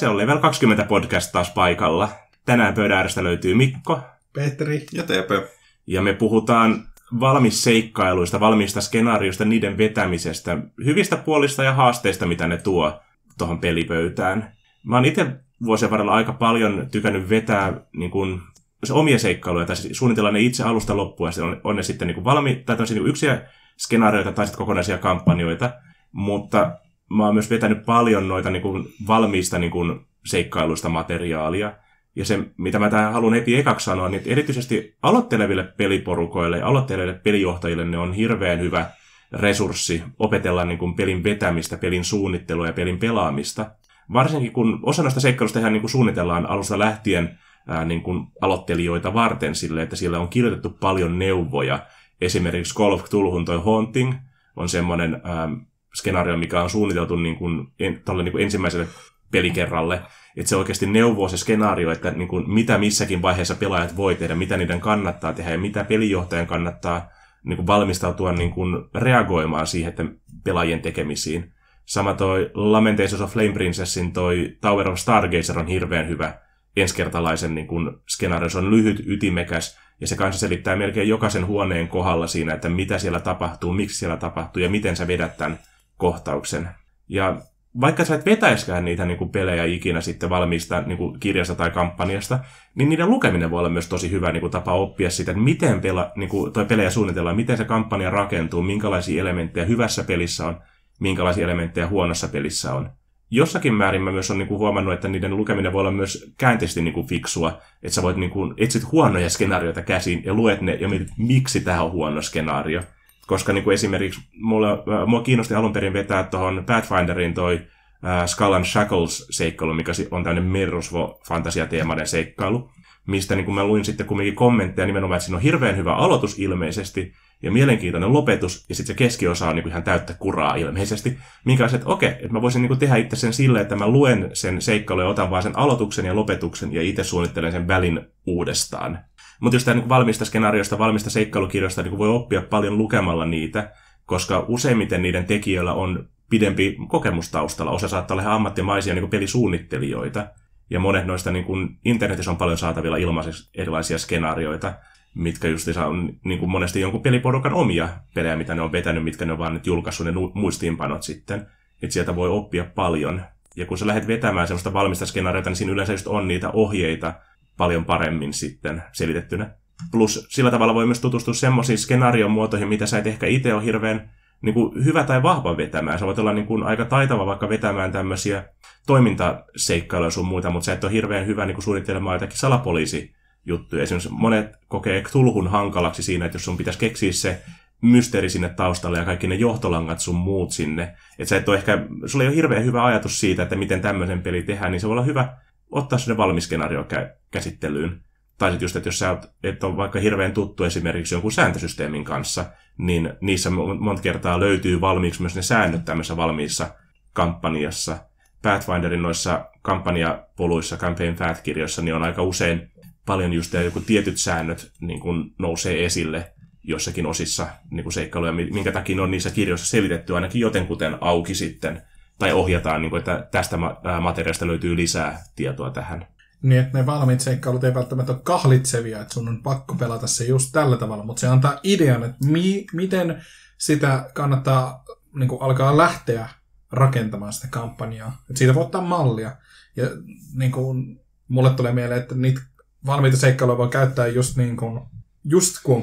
Se on Level 20 podcast taas paikalla. Tänään pöydän äärestä löytyy Mikko. Petri. Ja TP. Ja me puhutaan valmisseikkailuista, valmiista skenaarioista, niiden vetämisestä, hyvistä puolista ja haasteista, mitä ne tuo tuohon pelipöytään. Mä oon itse vuosien varrella aika paljon tykännyt vetää niin kun, omia seikkailuja, tai siis suunnitella ne itse alusta loppuun, ja on, on ne sitten niin valmi, tai niin yksiä skenaarioita tai sitten kokonaisia kampanjoita, mutta mä oon myös vetänyt paljon noita niin kuin valmiista niin kuin seikkailuista materiaalia. Ja se, mitä mä tähän haluan heti ekaksi sanoa, niin erityisesti aloitteleville peliporukoille ja aloitteleville pelijohtajille ne on hirveän hyvä resurssi opetella niin kuin pelin vetämistä, pelin suunnittelua ja pelin pelaamista. Varsinkin kun osa noista seikkailusta ihan niin kuin suunnitellaan alusta lähtien ää, niin kuin aloittelijoita varten sille, että siellä on kirjoitettu paljon neuvoja. Esimerkiksi Call of Cthulhun toi Haunting on semmoinen ää, skenaario, mikä on suunniteltu niin kuin, en, niin kuin ensimmäiselle pelikerralle. Että se oikeasti neuvoo se skenaario, että niin kuin, mitä missäkin vaiheessa pelaajat voi tehdä, mitä niiden kannattaa tehdä ja mitä pelijohtajan kannattaa niin kuin valmistautua niin kuin reagoimaan siihen että pelaajien tekemisiin. Sama toi Lamentations of Flame Princessin toi Tower of Stargazer on hirveän hyvä ensikertalaisen niin kuin, skenaario. Se on lyhyt, ytimekäs ja se kanssa selittää melkein jokaisen huoneen kohdalla siinä, että mitä siellä tapahtuu, miksi siellä tapahtuu ja miten sä vedät tämän kohtauksen. Ja vaikka sä et vetäiskään niitä niin kuin pelejä ikinä sitten valmiista niin kuin kirjasta tai kampanjasta, niin niiden lukeminen voi olla myös tosi hyvä niin kuin tapa oppia sitä, että miten pela, niin kuin, toi pelejä suunnitellaan, miten se kampanja rakentuu, minkälaisia elementtejä hyvässä pelissä on, minkälaisia elementtejä huonossa pelissä on. Jossakin määrin mä myös on niin huomannut, että niiden lukeminen voi olla myös käänteisesti niin kuin fiksua, että sä voit niin kuin, etsit huonoja skenaarioita käsiin ja luet ne ja mietit, miksi tämä on huono skenaario koska niin kuin esimerkiksi mulla, äh, mua kiinnosti alun perin vetää tuohon Pathfinderin toi äh, Skull and Shackles-seikkailu, mikä on tämmöinen Merosvo-fantasiateemainen seikkailu, mistä niin kuin mä luin sitten kumminkin kommentteja nimenomaan, että siinä on hirveän hyvä aloitus ilmeisesti, ja mielenkiintoinen lopetus, ja sitten se keskiosa on niin kuin ihan täyttä kuraa ilmeisesti, minkä että okei, että mä voisin niin kuin tehdä itse sen silleen, että mä luen sen seikkailun ja otan vaan sen aloituksen ja lopetuksen, ja itse suunnittelen sen välin uudestaan. Mutta jos tämä niin valmista skenaariosta, valmista seikkailukirjoista niin voi oppia paljon lukemalla niitä, koska useimmiten niiden tekijöillä on pidempi kokemus taustalla. Osa saattaa olla ihan ammattimaisia niin pelisuunnittelijoita, ja monet noista niin kuin, internetissä on paljon saatavilla ilmaisiksi erilaisia skenaarioita, mitkä just on niin kuin monesti jonkun peliporukan omia pelejä, mitä ne on vetänyt, mitkä ne on vaan nyt julkaissut ne muistiinpanot sitten. Että sieltä voi oppia paljon. Ja kun sä lähdet vetämään sellaista valmista skenaariota, niin siinä yleensä just on niitä ohjeita, paljon paremmin sitten selitettynä. Plus sillä tavalla voi myös tutustua semmoisiin skenaarion muotoihin, mitä sä et ehkä itse ole hirveän niin kuin hyvä tai vahva vetämään. Sä voit olla niin kuin aika taitava vaikka vetämään tämmöisiä toimintaseikkailuja sun muita, mutta sä et ole hirveän hyvä niin kuin suunnittelemaan jotakin salapoliisi juttuja. Esimerkiksi monet kokee Cthulhun hankalaksi siinä, että jos sun pitäisi keksiä se mysteeri sinne taustalle ja kaikki ne johtolangat sun muut sinne. Että sä et ole ehkä, sulla ei ole hirveän hyvä ajatus siitä, että miten tämmöisen peli tehdään, niin se voi olla hyvä ottaa sinne valmis skenaario kä- käsittelyyn. Tai sitten just, että jos sä oot, et ole vaikka hirveän tuttu esimerkiksi jonkun sääntösysteemin kanssa, niin niissä monta kertaa löytyy valmiiksi myös ne säännöt tämmöisessä valmiissa kampanjassa. Pathfinderin noissa kampanjapoluissa, campaign fat-kirjoissa, niin on aika usein paljon just joku tietyt säännöt niin kun nousee esille jossakin osissa niin kuin seikkailuja, minkä takia ne on niissä kirjoissa selitetty ainakin jotenkuten auki sitten tai ohjataan, niin kuin, että tästä materiaalista löytyy lisää tietoa tähän. Niin, että ne valmiit seikkailut ei välttämättä ole kahlitsevia, että sun on pakko pelata se just tällä tavalla, mutta se antaa idean, että mi- miten sitä kannattaa niin kuin alkaa lähteä rakentamaan sitä kampanjaa. Että siitä voi ottaa mallia. Ja niin kuin, mulle tulee mieleen, että niitä valmiita seikkailuja voi käyttää just niin kuin, just, kun on,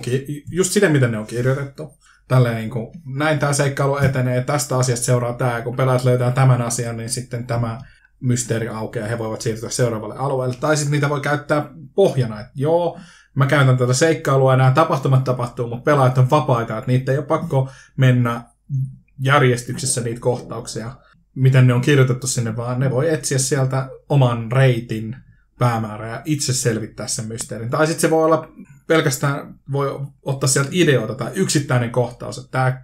just siten, miten ne on kirjoitettu tälleen niin kuin, näin tämä seikkailu etenee, tästä asiasta seuraa tämä, kun pelaajat löytää tämän asian, niin sitten tämä mysteeri aukeaa ja he voivat siirtyä seuraavalle alueelle. Tai sitten niitä voi käyttää pohjana, että joo, mä käytän tätä seikkailua ja nämä tapahtumat tapahtuu, mutta pelaajat on vapaita, että niitä ei ole pakko mennä järjestyksessä niitä kohtauksia, miten ne on kirjoitettu sinne, vaan ne voi etsiä sieltä oman reitin päämäärä ja itse selvittää sen mysteerin. Tai sitten se voi olla pelkästään voi ottaa sieltä ideoita tai yksittäinen kohtaus. Että tämä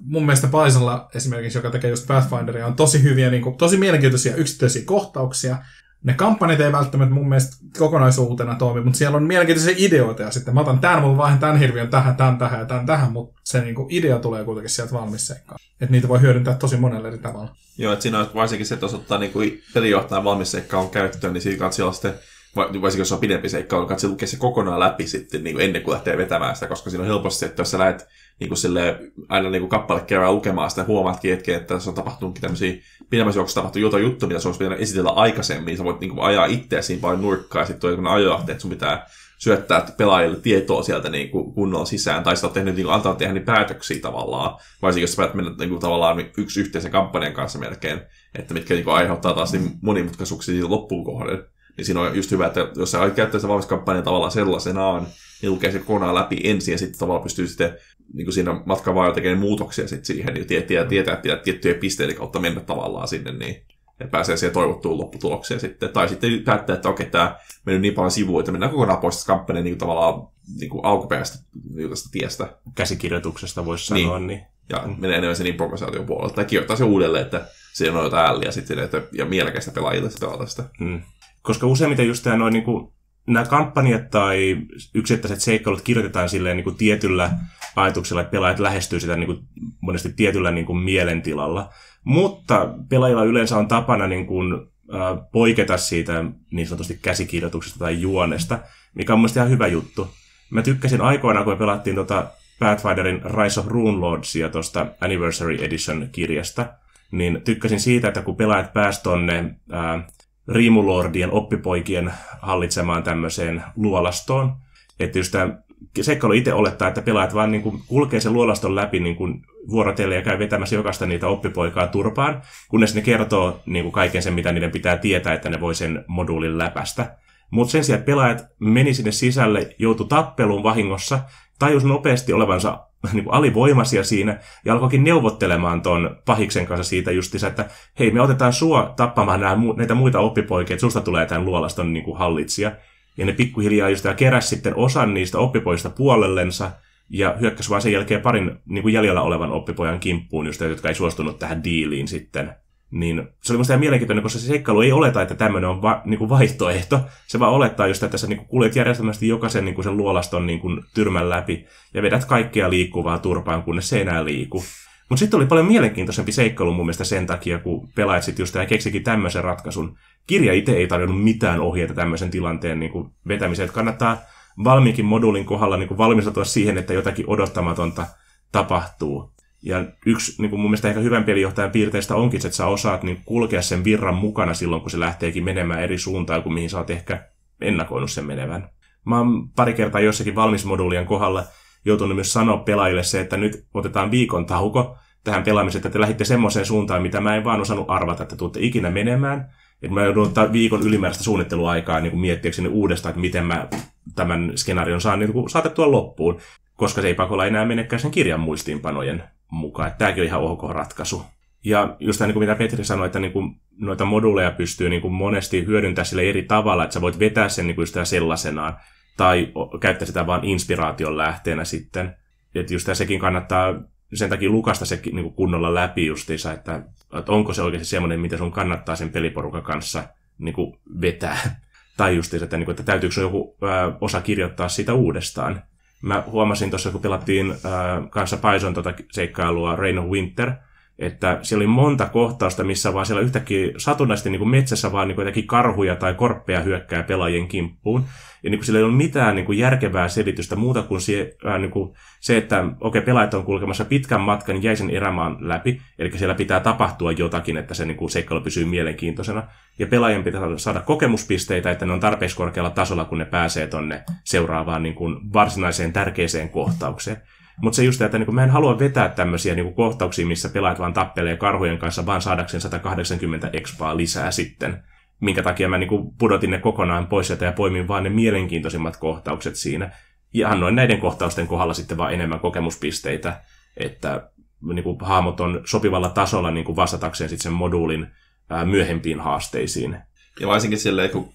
mun mielestä Paisalla esimerkiksi, joka tekee just Pathfinderia, on tosi hyviä, niin kuin, tosi mielenkiintoisia yksittäisiä kohtauksia, ne kampanjat ei välttämättä mun mielestä kokonaisuutena toimi, mutta siellä on mielenkiintoisia ideoita ja sitten mä otan tämän, mutta vaihan tämän hirviön tähän, tämän tähän ja tämän tähän, mutta se niinku idea tulee kuitenkin sieltä valmis. Että niitä voi hyödyntää tosi monella eri tavalla. Joo, että siinä on varsinkin se, että jos ottaa niinku pelijohtajan valmis seikkaan käyttöön, niin siinä kannattaa olla sitten varsinkin jos on pidempi seikka, niin kannattaa lukea se kokonaan läpi sitten niin kuin ennen kuin lähtee vetämään sitä, koska siinä on helposti että jos sä lähdet niin kuin sille, aina niin kuin kappale kerran lukemaan sitä, huomaatkin hetken, että tässä on tapahtunutkin tämmöisiä pidemmässä juoksussa tapahtunut jotain juttu, mitä se olisi pitänyt esitellä aikaisemmin, sä voit niin kuin ajaa itseäsi paljon nurkkaa, ja sitten joku ajoahti, että sun pitää syöttää pelaajille tietoa sieltä niin kuin kunnolla sisään, tai oot tehnyt, niin kuin, antaa tehdä niin päätöksiä tavallaan, varsinkin jos sä päät mennä niin kuin, tavallaan yksi yhteisen kampanjan kanssa melkein, että mitkä niin kuin, aiheuttaa taas niin monimutkaisuuksia loppuun kohden. Niin siinä on just hyvä, että jos sä käyttää sitä valmiskampanjaa tavallaan sellaisenaan, niin lukee se kokonaan läpi ensin ja sitten tavallaan pystyy sitten niin kuin siinä matkan varrella tekemään muutoksia sitten siihen, niin tietää, tietää, että pitää tiettyjä pisteitä kautta mennä tavallaan sinne, niin että pääsee siihen toivottuun lopputulokseen sitten. Tai sitten päättää, että okei, tämä mennyt niin paljon sivuja, että mennään kokonaan pois tästä kampanjan niin tavallaan niin kuin alkuperäisestä niin tästä tiestä. Käsikirjoituksesta voisi niin. sanoa. Niin. Ja mm. menee enemmän sen improvisaation puolelle. Tai kirjoittaa se uudelleen, että siinä on jotain älliä sitten, että, ja mielekästä pelaajille sitä pelata sitä. Mm. Koska useimmiten just tämä noin niin kuin, nämä kampanjat tai yksittäiset seikkailut kirjoitetaan silleen niin kuin tietyllä ajatuksella, että pelaajat lähestyy sitä niin kuin, monesti tietyllä niin kuin, mielentilalla. Mutta pelaajilla yleensä on tapana niin kuin, äh, poiketa siitä niin sanotusti käsikirjoituksesta tai juonesta, mikä on mielestäni ihan hyvä juttu. Mä tykkäsin aikoinaan, kun me pelattiin tota Pathfinderin Rise of Rune Lordsia tuosta Anniversary Edition-kirjasta, niin tykkäsin siitä, että kun pelaajat pääsivät tonne äh, riimulordien oppipoikien hallitsemaan tämmöiseen luolastoon. Että just tämä seikkailu itse olettaa, että pelaajat vaan niin kuin kulkee sen luolaston läpi niin kuin vuorotellen ja käy vetämässä jokaista niitä oppipoikaa turpaan, kunnes ne kertoo niin kuin kaiken sen, mitä niiden pitää tietää, että ne voi sen moduulin läpästä. Mutta sen sijaan, että pelaajat meni sinne sisälle, joutu tappeluun vahingossa, tajus nopeasti olevansa niin alivoimaisia siinä ja alkoikin neuvottelemaan ton pahiksen kanssa siitä justiinsa, että hei, me otetaan sua tappamaan nämä, näitä muita oppipoikia, että susta tulee tämän luolaston niin kuin hallitsija. Ja ne pikkuhiljaa just keräs sitten osan niistä oppipoista puolellensa ja hyökkäsi vaan sen jälkeen parin niin kuin jäljellä olevan oppipojan kimppuun, just, jotka ei suostunut tähän diiliin sitten. Niin se oli musta mielenkiintoinen, koska se seikkailu ei oleta, että tämmöinen on va, niin kuin vaihtoehto. Se vaan olettaa just, että sä niin kuin kuljet järjestelmästi jokaisen niin kuin sen luolaston niin kuin tyrmän läpi ja vedät kaikkea liikkuvaa turpaan, kunnes se enää liiku. Mutta sitten oli paljon mielenkiintoisempi seikkailu mun mielestä sen takia, kun pelaajat sitten just ja keksikin tämmöisen ratkaisun. Kirja itse ei tarjonnut mitään ohjeita tämmöisen tilanteen niin kuin vetämiseen, että kannattaa valmiinkin moduulin kohdalla niin kuin valmistautua siihen, että jotakin odottamatonta tapahtuu. Ja yksi niin kuin mun mielestä ehkä hyvän pelijohtajan piirteistä onkin että sä osaat niin kulkea sen virran mukana silloin, kun se lähteekin menemään eri suuntaan kuin mihin sä oot ehkä ennakoinut sen menevän. Mä oon pari kertaa jossakin valmismoduulien kohdalla joutunut myös sanoa pelaajille se, että nyt otetaan viikon tauko tähän pelaamiseen, että te lähditte semmoiseen suuntaan, mitä mä en vaan osannut arvata, että tuutte ikinä menemään. Että mä joudun ottaa viikon ylimääräistä suunnitteluaikaa niin miettiäkseni uudestaan, että miten mä tämän skenaarion saan niin saatettua loppuun, koska se ei pakolla enää menekään sen kirjan muistiinpanojen mukaan. Tämäkin on ihan ok ratkaisu. Ja just niin kuin mitä Petri sanoi, että niin kuin noita moduuleja pystyy niin kuin monesti hyödyntämään sille eri tavalla, että sä voit vetää sen niin kuin sitä sellaisenaan, tai käyttää sitä vain inspiraation lähteenä sitten. Että just sekin kannattaa sen takia lukasta se niin kuin kunnolla läpi justiinsa, että, että onko se oikeasti semmoinen, mitä sun kannattaa sen peliporukan kanssa niin kuin vetää. Tai justiinsa, että, niin kuin, että täytyykö sun joku osa kirjoittaa sitä uudestaan. Mä huomasin tuossa, kun pelattiin ää, kanssa Paison tota seikkailua Rain of Winter, että siellä oli monta kohtausta, missä vaan siellä yhtäkkiä satunnaisesti niin kuin metsässä vaan niin kuin karhuja tai korppeja hyökkää pelaajien kimppuun. Ja niin kuin sillä ei ole mitään niin kuin järkevää selitystä muuta kuin se, äh, niin kuin se että okei, okay, pelaajat on kulkemassa pitkän matkan jäisen erämaan läpi, eli siellä pitää tapahtua jotakin, että se niin kuin seikkailu pysyy mielenkiintoisena. Ja pelaajien pitää saada kokemuspisteitä, että ne on tarpeeksi korkealla tasolla, kun ne pääsee tonne seuraavaan niin kuin varsinaiseen tärkeäseen kohtaukseen. Mutta se just, että niin mä en halua vetää tämmöisiä niin kohtauksia, missä pelaat vaan tappelee karhujen kanssa, vaan saadakseen 180 expaa lisää sitten. Minkä takia mä niin pudotin ne kokonaan pois ja poimin vaan ne mielenkiintoisimmat kohtaukset siinä. Ja annoin näiden kohtausten kohdalla sitten vaan enemmän kokemuspisteitä, että niin kuin hahmot on sopivalla tasolla niin kuin vastatakseen sitten sen moduulin ää, myöhempiin haasteisiin. Ja varsinkin silleen, kun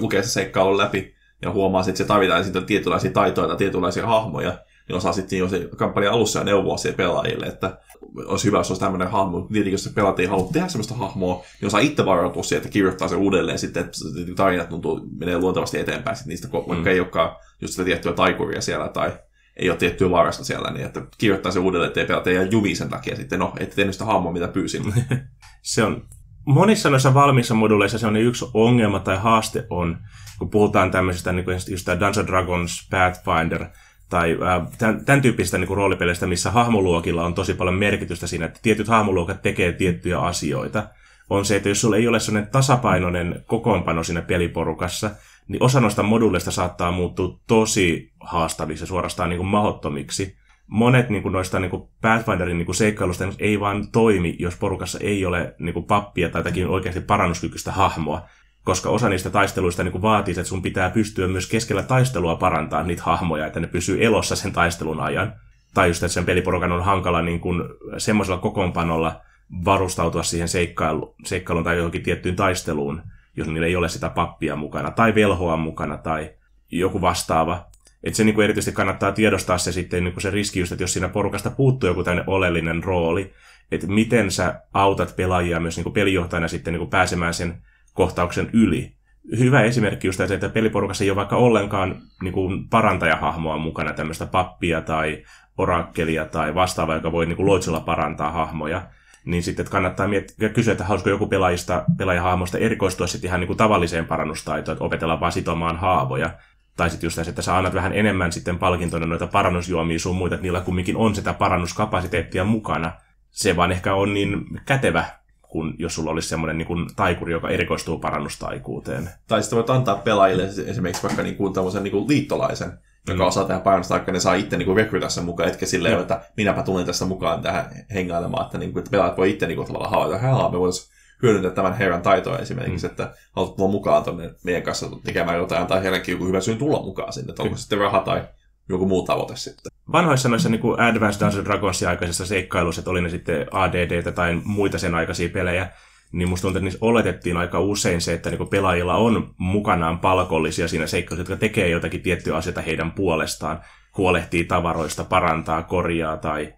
lukee se seikkailun läpi ja huomaa, että se tarvitaan sitten tietynlaisia taitoja tai tietynlaisia hahmoja, niin osaa sitten jo se kampanjan alussa ja neuvoa siihen pelaajille, että olisi hyvä, jos olisi tämmöinen hahmo. Tietenkin, jos se pelaat ei halua tehdä semmoista hahmoa, niin osaa itse varautua siihen, että kirjoittaa se uudelleen sitten, että tarinat tuntuu, menee luontevasti eteenpäin sitten niistä, vaikka mm. ei olekaan just sitä tiettyä taikuria siellä tai ei ole tiettyä varasta siellä, niin että kirjoittaa se uudelleen, ettei pelata jää jumiin sen takia sitten, no, ette tehnyt sitä hahmoa, mitä pyysin. se on monissa noissa valmiissa moduleissa se on yksi ongelma tai haaste on, kun puhutaan tämmöisistä, niin kuin just tämä Dungeons Dragons, Pathfinder, tai tämän, tämän tyyppistä niin kuin roolipeleistä, missä hahmoluokilla on tosi paljon merkitystä siinä, että tietyt hahmoluokat tekee tiettyjä asioita, on se, että jos sulla ei ole sellainen tasapainoinen kokoonpano siinä peliporukassa, niin osa noista moduleista saattaa muuttua tosi haastaviksi ja suorastaan niin kuin mahottomiksi monet niin kuin noista niin kuin Pathfinderin niin kuin seikkailusta ei vaan toimi, jos porukassa ei ole niin kuin pappia tai jotakin oikeasti parannuskykyistä hahmoa. Koska osa niistä taisteluista niin vaatii, että sun pitää pystyä myös keskellä taistelua parantaa niitä hahmoja, että ne pysyy elossa sen taistelun ajan. Tai just, että sen peliporukan on hankala niin kuin semmoisella kokoonpanolla varustautua siihen seikkailu, seikkailuun tai johonkin tiettyyn taisteluun, jos niillä ei ole sitä pappia mukana, tai velhoa mukana, tai joku vastaava. Että se niin kuin erityisesti kannattaa tiedostaa se sitten niin kuin se riski just, että jos siinä porukasta puuttuu joku tämmöinen oleellinen rooli, että miten sä autat pelaajia myös niin kuin pelijohtajana sitten niin kuin pääsemään sen kohtauksen yli. Hyvä esimerkki just se, että peliporukassa ei ole vaikka ollenkaan niin kuin parantajahahmoa mukana, tämmöistä pappia tai orakkelia tai vastaavaa, joka voi niin kuin loitsulla parantaa hahmoja niin sitten että kannattaa miettiä, kysyä, että haluaisiko joku pelaajista, pelaajahahmosta erikoistua sitten ihan niin kuin tavalliseen parannustaitoon, että opetellaan vaan sitomaan haavoja, tai sitten just tässä, että sä annat vähän enemmän sitten palkintona noita parannusjuomia sun muita, että niillä kumminkin on sitä parannuskapasiteettia mukana. Se vaan ehkä on niin kätevä, kun jos sulla olisi semmoinen niin kuin taikuri, joka erikoistuu parannustaikuuteen. Tai sitten voit antaa pelaajille esimerkiksi vaikka niin kuin niin kuin liittolaisen, joka mm. osaa tehdä parannusta, että ne saa itse niin rekrytä sen mukaan, etkä silleen, mm. että minäpä tulen tästä mukaan tähän hengailemaan, että, niin kuin, että pelaajat voi itse niin kuin, tavallaan havaita, että me voitaisiin hyödyntää tämän herran taitoa esimerkiksi, mm. että haluat tulla mukaan tuonne meidän kanssa tekemään jotain, tai heidänkin joku hyvä syyn tulla mukaan sinne, että onko sitten raha tai joku muu tavoite sitten. Vanhoissa noissa niin kuin Advanced Dungeons Dragonsin aikaisissa seikkailuissa, että oli ne sitten ADD tai muita sen aikaisia pelejä, niin musta tuntuu, että niissä oletettiin aika usein se, että niin pelaajilla on mukanaan palkollisia siinä seikkailussa, jotka tekee jotakin tiettyä asioita heidän puolestaan, huolehtii tavaroista, parantaa, korjaa tai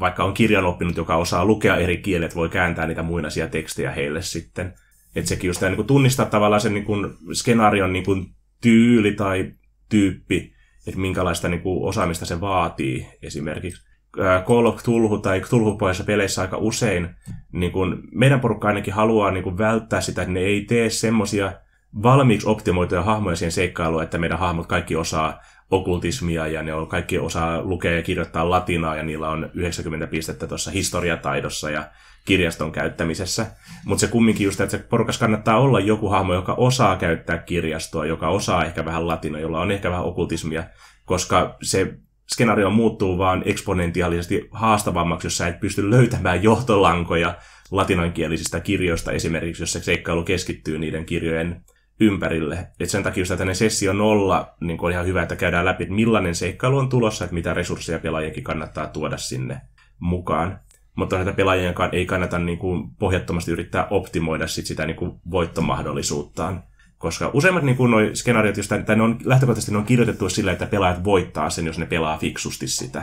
vaikka on kirjan oppinut, joka osaa lukea eri kielet, voi kääntää niitä muinaisia tekstejä heille sitten. Että sekin just niin kuin tunnistaa tavallaan sen niin kuin skenaarion niin kuin tyyli tai tyyppi, että minkälaista niin kuin osaamista se vaatii esimerkiksi. Call of Tulhu tai Tulhu-pohjaisissa peleissä aika usein niin kuin meidän porukka ainakin haluaa niin kuin välttää sitä, että ne ei tee semmoisia valmiiksi optimoituja hahmoja siihen seikkailuun, että meidän hahmot kaikki osaa okultismia ja ne on kaikki osaa lukea ja kirjoittaa latinaa ja niillä on 90 pistettä tuossa historiataidossa ja kirjaston käyttämisessä. Mutta se kumminkin just, että se porukas kannattaa olla joku hahmo, joka osaa käyttää kirjastoa, joka osaa ehkä vähän latinaa, jolla on ehkä vähän okultismia, koska se skenaario muuttuu vaan eksponentiaalisesti haastavammaksi, jos sä et pysty löytämään johtolankoja latinankielisistä kirjoista esimerkiksi, jos se seikkailu keskittyy niiden kirjojen ympärille. Et sen takia just tänne sessio nolla niin on ihan hyvä, että käydään läpi, että millainen seikkailu on tulossa, että mitä resursseja pelaajienkin kannattaa tuoda sinne mukaan. Mutta että pelaajien ei kannata niin kuin pohjattomasti yrittää optimoida sit sitä niin kuin voittomahdollisuuttaan. Koska useimmat niin kuin noi skenaariot, josta, tai ne on, lähtökohtaisesti ne on kirjoitettu sillä, että pelaajat voittaa sen, jos ne pelaa fiksusti sitä.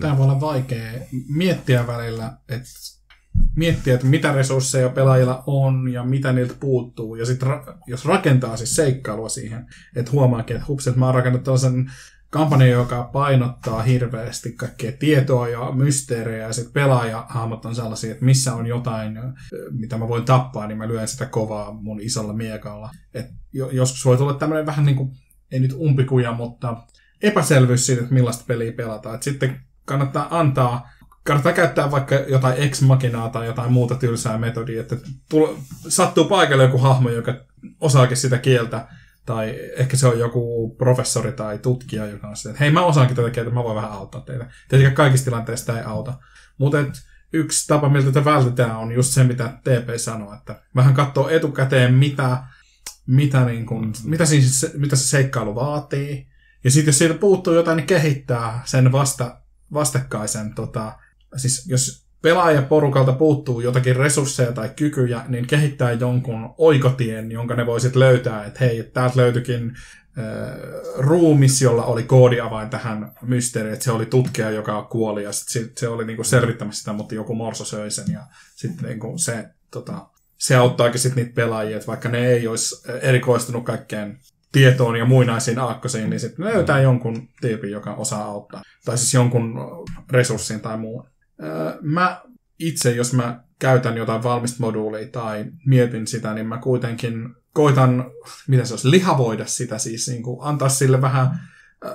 Tämä voi olla vaikea miettiä välillä, että miettiä, että mitä resursseja pelaajilla on ja mitä niiltä puuttuu. Ja sitten ra- jos rakentaa siis seikkailua siihen, että huomaakin, että hups, että mä oon rakennut tällaisen kampanjan, joka painottaa hirveästi kaikkea tietoa ja mysteerejä, ja sitten pelaajahahmot on sellaisia, että missä on jotain, mitä mä voin tappaa, niin mä lyön sitä kovaa mun isolla miekalla. Et joskus voi tulla tämmöinen vähän niin kuin, ei nyt umpikuja, mutta epäselvyys siitä, että millaista peliä pelataan. Et sitten kannattaa antaa kannattaa käyttää vaikka jotain ex machinaa tai jotain muuta tylsää metodia, että tulo, sattuu paikalle joku hahmo, joka osaakin sitä kieltä, tai ehkä se on joku professori tai tutkija, joka on se, että hei mä osaankin tätä kieltä, mä voin vähän auttaa teitä. Tietenkin kaikissa tilanteissa ei auta. Mutta yksi tapa, miltä tätä vältetään, on just se, mitä TP sanoi, että vähän katsoo etukäteen, mitä, mitä, niin kun, mitä, siis, mitä se seikkailu vaatii, ja sitten jos siitä puuttuu jotain, niin kehittää sen vasta, vastakkaisen tota, siis jos pelaajaporukalta puuttuu jotakin resursseja tai kykyjä, niin kehittää jonkun oikotien, jonka ne voisit löytää, että hei, täältä löytyikin ruumis, jolla oli koodiavain tähän mysteeriin, että se oli tutkija, joka kuoli, ja sit se oli niinku selvittämässä sitä, mutta joku morso söi sen, ja sitten niinku se, tota, se auttaakin sitten niitä pelaajia, että vaikka ne ei olisi erikoistunut kaikkeen tietoon ja muinaisiin aakkosiin, niin sitten löytää jonkun tyypin, joka osaa auttaa. Tai siis jonkun resurssin tai muun. Mä itse, jos mä käytän jotain valmista moduulia tai mietin sitä, niin mä kuitenkin koitan, mitä se olisi, lihavoida sitä siis, niin kuin antaa sille vähän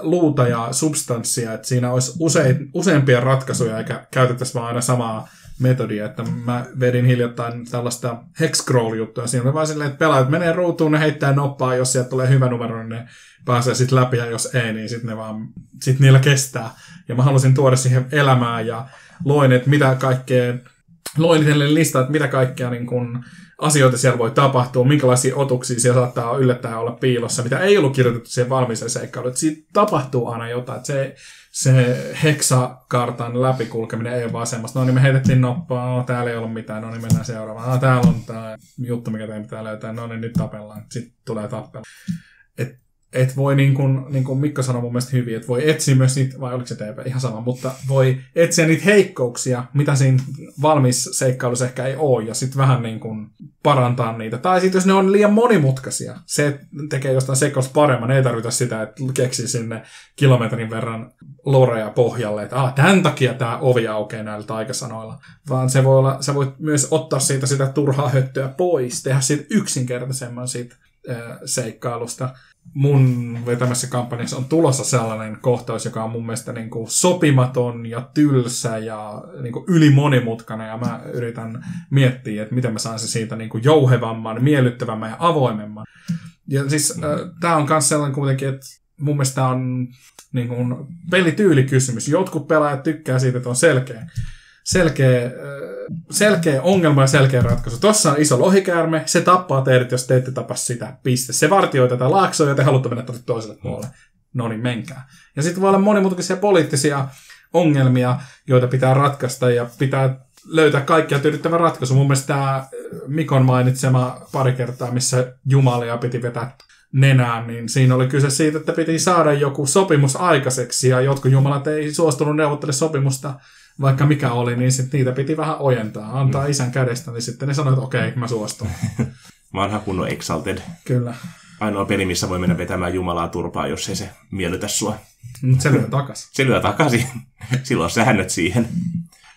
luuta ja substanssia, että siinä olisi usein, useampia ratkaisuja, eikä käytettäisi vaan aina samaa metodia, että mä vedin hiljattain tällaista hexcrawl-juttua. Siinä oli vain silleen, että pelaajat menee ruutuun, ne heittää noppaa, jos sieltä tulee hyvä numero, niin ne pääsee sitten läpi, ja jos ei, niin sitten ne vaan, sit niillä kestää. Ja mä halusin tuoda siihen elämää, ja loin, että mitä kaikkea, loin itselle listaa, että mitä kaikkea niin kun, asioita siellä voi tapahtua, minkälaisia otuksia siellä saattaa yllättäen olla piilossa, mitä ei ollut kirjoitettu siihen valmiiseen seikkailuun. Siitä tapahtuu aina jotain. Se, se heksakartan läpikulkeminen ei ole vaan semmoista, no niin me heitettiin noppaa, no, täällä ei ollut mitään, no niin mennään seuraavaan, no täällä on tämä juttu, mikä teidän pitää löytää, no niin nyt tapellaan, sitten tulee tappelu. Et et voi, niin kuin, niin kuin Mikko sanoi mun mielestä hyvin, että voi etsiä myös niitä, vai oliko se TP, ihan sama, mutta voi etsiä niitä heikkouksia, mitä siinä valmis seikkailussa ehkä ei ole, ja sitten vähän niin kuin parantaa niitä. Tai sitten jos ne on liian monimutkaisia, se tekee jostain seikkailusta paremman, ei tarvita sitä, että keksii sinne kilometrin verran lorea pohjalle, että ah, tämän takia tämä ovi aukeaa näillä taikasanoilla, vaan se voi olla, sä voit myös ottaa siitä sitä turhaa höttöä pois, tehdä siitä yksinkertaisemman siitä seikkailusta mun vetämässä kampanjassa on tulossa sellainen kohtaus, joka on mun mielestä niin kuin sopimaton ja tylsä ja niin kuin ylimonimutkainen, ja mä yritän miettiä, että miten mä saan se siitä niin kuin jouhevamman, miellyttävämmän ja avoimemman. Ja siis äh, tää on myös sellainen kuitenkin, että mun mielestä on niin kuin pelityylikysymys. Jotkut pelaajat tykkää siitä, että on selkeä selkeä, selkeä ongelma ja selkeä ratkaisu. Tuossa on iso lohikäärme, se tappaa teidät, jos te ette tapa sitä, piste. Se vartioi tätä laaksoa ja te haluatte mennä toiselle puolelle. No niin, menkää. Ja sitten voi olla monimutkaisia poliittisia ongelmia, joita pitää ratkaista ja pitää löytää kaikkia tyydyttävä ratkaisu. Mun mielestä tämä Mikon mainitsema pari kertaa, missä Jumalia piti vetää nenään, niin siinä oli kyse siitä, että piti saada joku sopimus aikaiseksi, ja jotkut jumalat ei suostunut neuvottele sopimusta vaikka mikä oli, niin sit niitä piti vähän ojentaa, antaa mm. isän kädestä, niin sitten ne sanoi, että okei, okay, mä suostun. Vanha kunnon Exalted. Kyllä. Ainoa peli, missä voi mennä vetämään Jumalaa turpaa, jos ei se miellytä sua. Se lyö takas. se lyö takaisin. Silloin säännöt siihen.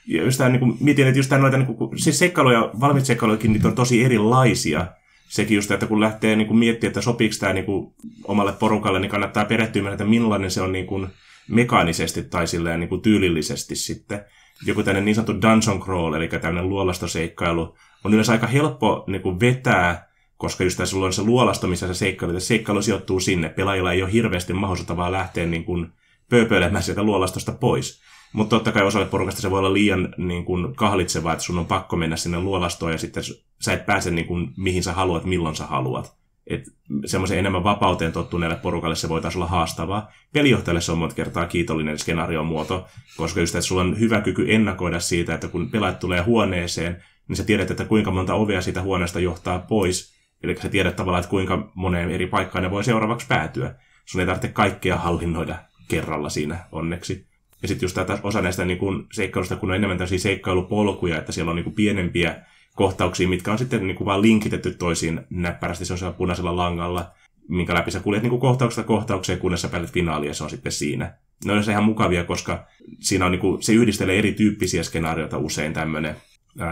Ja just tämän, niin kuin, mietin, että just tämän, noita, niin kuin, siis seikkailuja, valmiit seikkailujakin, niitä on tosi erilaisia. Sekin just, että kun lähtee niin kuin, miettimään, että sopiiko tämä niin kuin, omalle porukalle, niin kannattaa perehtyä, että millainen se on niin kuin, mekaanisesti tai silleen niin kuin tyylillisesti sitten. Joku tämmöinen niin sanottu dungeon crawl, eli tämmöinen luolastoseikkailu, on yleensä aika helppo niin kuin vetää, koska just tässä on se luolasto, missä se seikkailu, että seikkailu sijoittuu sinne. Pelaajilla ei ole hirveästi mahdollisuutta vaan lähteä niin kuin pööpöilemään sieltä luolastosta pois. Mutta totta kai osalle porukasta se voi olla liian niin kuin, kahlitsevaa, että sun on pakko mennä sinne luolastoon ja sitten sä et pääse niin kuin, mihin sä haluat, milloin sä haluat että semmoisen enemmän vapauteen tottuneelle porukalle se voitaisiin olla haastavaa. Pelijohtajalle se on monta kertaa kiitollinen skenaariomuoto, koska just, että sulla on hyvä kyky ennakoida siitä, että kun pelaat tulee huoneeseen, niin sä tiedät, että kuinka monta ovea siitä huoneesta johtaa pois. Eli sä tiedät tavallaan, että kuinka moneen eri paikkaan ne voi seuraavaksi päätyä. Sun ei tarvitse kaikkea hallinnoida kerralla siinä onneksi. Ja sitten just tätä osa näistä niin kun seikkailusta, kun on enemmän tällaisia seikkailupolkuja, että siellä on niin pienempiä kohtauksia, mitkä on sitten niin kuin vaan linkitetty toisiin näppärästi sellaisella punaisella langalla, minkä läpi sä kuljet niin kuin kohtauksesta kohtaukseen, kunnes sä päälet finaaliin ja se on sitten siinä. Ne on ihan mukavia, koska siinä on, niin kuin, se yhdistelee erityyppisiä skenaarioita usein tämmöinen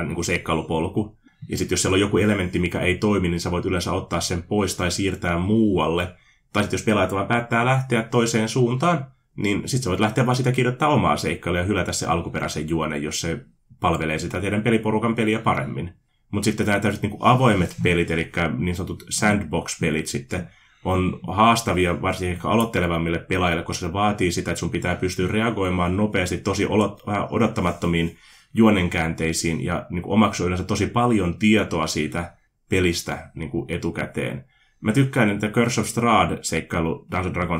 niin kuin seikkailupolku. Ja sitten jos siellä on joku elementti, mikä ei toimi, niin sä voit yleensä ottaa sen pois tai siirtää muualle. Tai sitten jos pelaajat vaan päättää lähteä toiseen suuntaan, niin sitten sä voit lähteä vaan sitä kirjoittaa omaa seikkailua ja hylätä se alkuperäisen juonen, jos se palvelee sitä teidän peliporukan peliä paremmin. Mutta sitten nämä täysin niin avoimet pelit, eli niin sanotut sandbox-pelit sitten, on haastavia varsinkin ehkä aloittelevammille pelaajille, koska se vaatii sitä, että sun pitää pystyä reagoimaan nopeasti tosi odottamattomiin juonenkäänteisiin ja niin omaksua yleensä tosi paljon tietoa siitä pelistä niin etukäteen. Mä tykkään, että Curse of Strahd seikkailu Dungeons Dragons